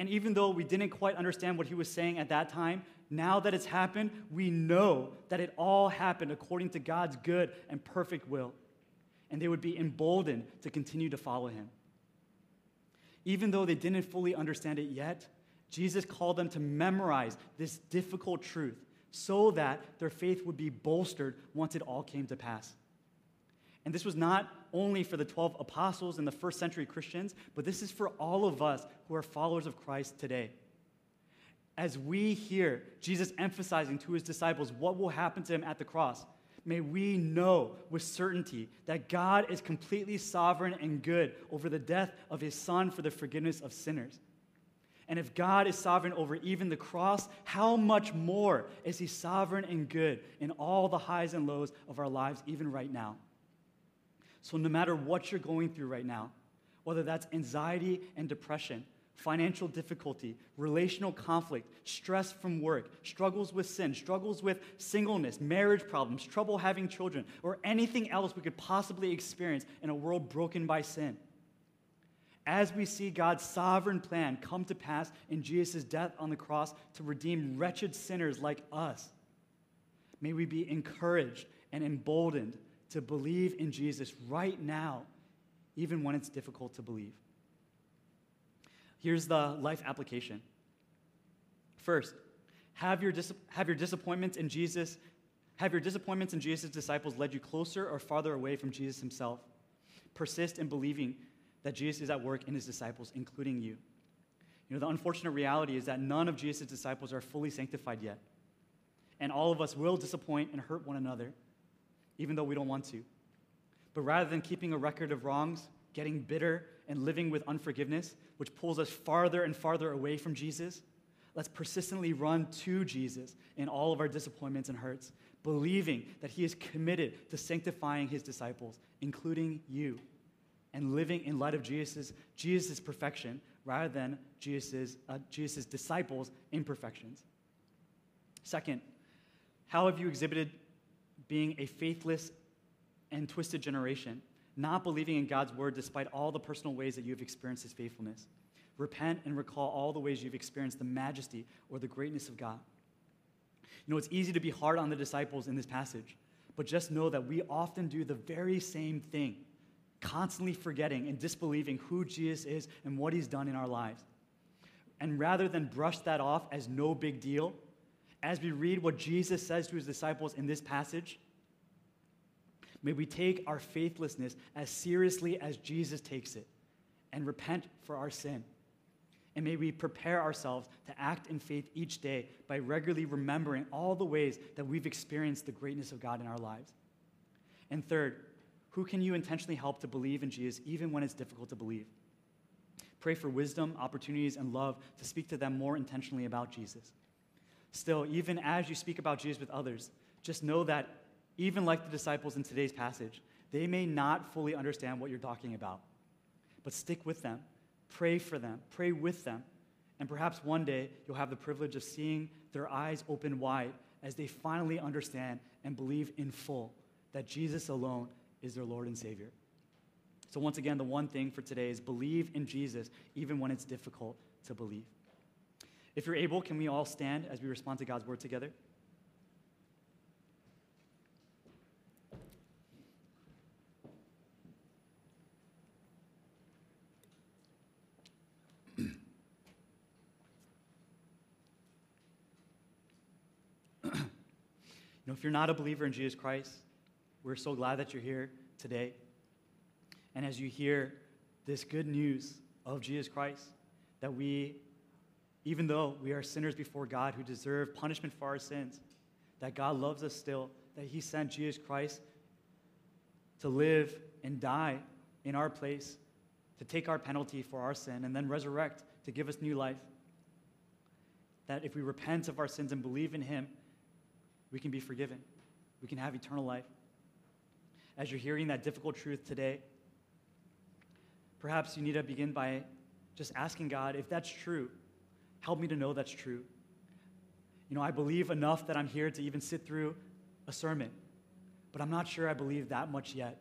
And even though we didn't quite understand what he was saying at that time, now that it's happened, we know that it all happened according to God's good and perfect will. And they would be emboldened to continue to follow him. Even though they didn't fully understand it yet, Jesus called them to memorize this difficult truth so that their faith would be bolstered once it all came to pass. And this was not only for the 12 apostles and the first century Christians, but this is for all of us who are followers of Christ today. As we hear Jesus emphasizing to his disciples what will happen to him at the cross, may we know with certainty that God is completely sovereign and good over the death of his son for the forgiveness of sinners. And if God is sovereign over even the cross, how much more is He sovereign and good in all the highs and lows of our lives, even right now? So, no matter what you're going through right now, whether that's anxiety and depression, financial difficulty, relational conflict, stress from work, struggles with sin, struggles with singleness, marriage problems, trouble having children, or anything else we could possibly experience in a world broken by sin as we see God's sovereign plan come to pass in Jesus' death on the cross to redeem wretched sinners like us, may we be encouraged and emboldened to believe in Jesus right now, even when it's difficult to believe. Here's the life application. First, have your, dis- have your disappointments in Jesus, have your disappointments in Jesus' disciples led you closer or farther away from Jesus himself? Persist in believing that Jesus is at work in his disciples, including you. You know, the unfortunate reality is that none of Jesus' disciples are fully sanctified yet. And all of us will disappoint and hurt one another, even though we don't want to. But rather than keeping a record of wrongs, getting bitter, and living with unforgiveness, which pulls us farther and farther away from Jesus, let's persistently run to Jesus in all of our disappointments and hurts, believing that he is committed to sanctifying his disciples, including you and living in light of Jesus' Jesus' perfection rather than Jesus' uh, Jesus' disciples' imperfections. Second, how have you exhibited being a faithless and twisted generation, not believing in God's word despite all the personal ways that you have experienced his faithfulness? Repent and recall all the ways you've experienced the majesty or the greatness of God. You know, it's easy to be hard on the disciples in this passage, but just know that we often do the very same thing constantly forgetting and disbelieving who Jesus is and what he's done in our lives. And rather than brush that off as no big deal, as we read what Jesus says to his disciples in this passage, may we take our faithlessness as seriously as Jesus takes it and repent for our sin. And may we prepare ourselves to act in faith each day by regularly remembering all the ways that we've experienced the greatness of God in our lives. And third, who can you intentionally help to believe in Jesus even when it's difficult to believe? Pray for wisdom, opportunities, and love to speak to them more intentionally about Jesus. Still, even as you speak about Jesus with others, just know that even like the disciples in today's passage, they may not fully understand what you're talking about. But stick with them, pray for them, pray with them, and perhaps one day you'll have the privilege of seeing their eyes open wide as they finally understand and believe in full that Jesus alone is their Lord and Savior. So, once again, the one thing for today is believe in Jesus, even when it's difficult to believe. If you're able, can we all stand as we respond to God's word together? you know, if you're not a believer in Jesus Christ, we're so glad that you're here today. And as you hear this good news of Jesus Christ, that we, even though we are sinners before God who deserve punishment for our sins, that God loves us still, that He sent Jesus Christ to live and die in our place, to take our penalty for our sin, and then resurrect to give us new life. That if we repent of our sins and believe in Him, we can be forgiven. We can have eternal life. As you're hearing that difficult truth today, perhaps you need to begin by just asking God, if that's true, help me to know that's true. You know, I believe enough that I'm here to even sit through a sermon, but I'm not sure I believe that much yet.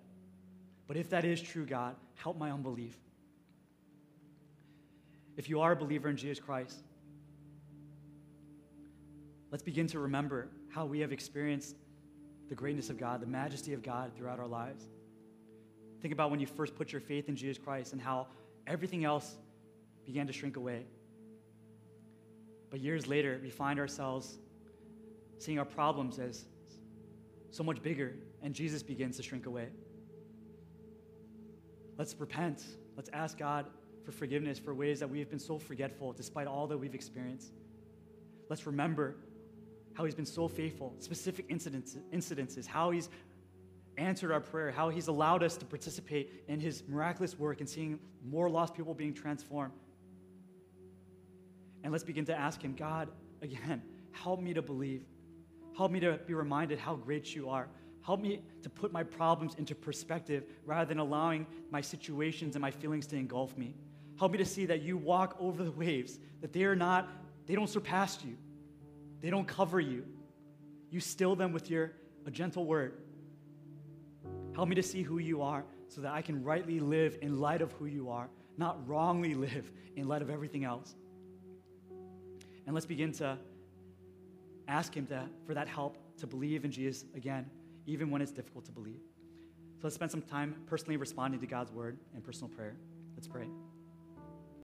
But if that is true, God, help my unbelief. If you are a believer in Jesus Christ, let's begin to remember how we have experienced the greatness of God, the majesty of God throughout our lives. Think about when you first put your faith in Jesus Christ and how everything else began to shrink away. But years later, we find ourselves seeing our problems as so much bigger, and Jesus begins to shrink away. Let's repent. Let's ask God for forgiveness for ways that we have been so forgetful despite all that we've experienced. Let's remember how He's been so faithful, specific incidents, incidences how He's answered our prayer, how He's allowed us to participate in His miraculous work and seeing more lost people being transformed. And let's begin to ask Him, God, again, help me to believe. Help me to be reminded how great you are. Help me to put my problems into perspective rather than allowing my situations and my feelings to engulf me. Help me to see that you walk over the waves, that they are not, they don't surpass you, they don't cover you. You still them with your a gentle word. Help me to see who you are so that I can rightly live in light of who you are, not wrongly live in light of everything else. And let's begin to ask Him to, for that help to believe in Jesus again, even when it's difficult to believe. So let's spend some time personally responding to God's word and personal prayer. Let's pray.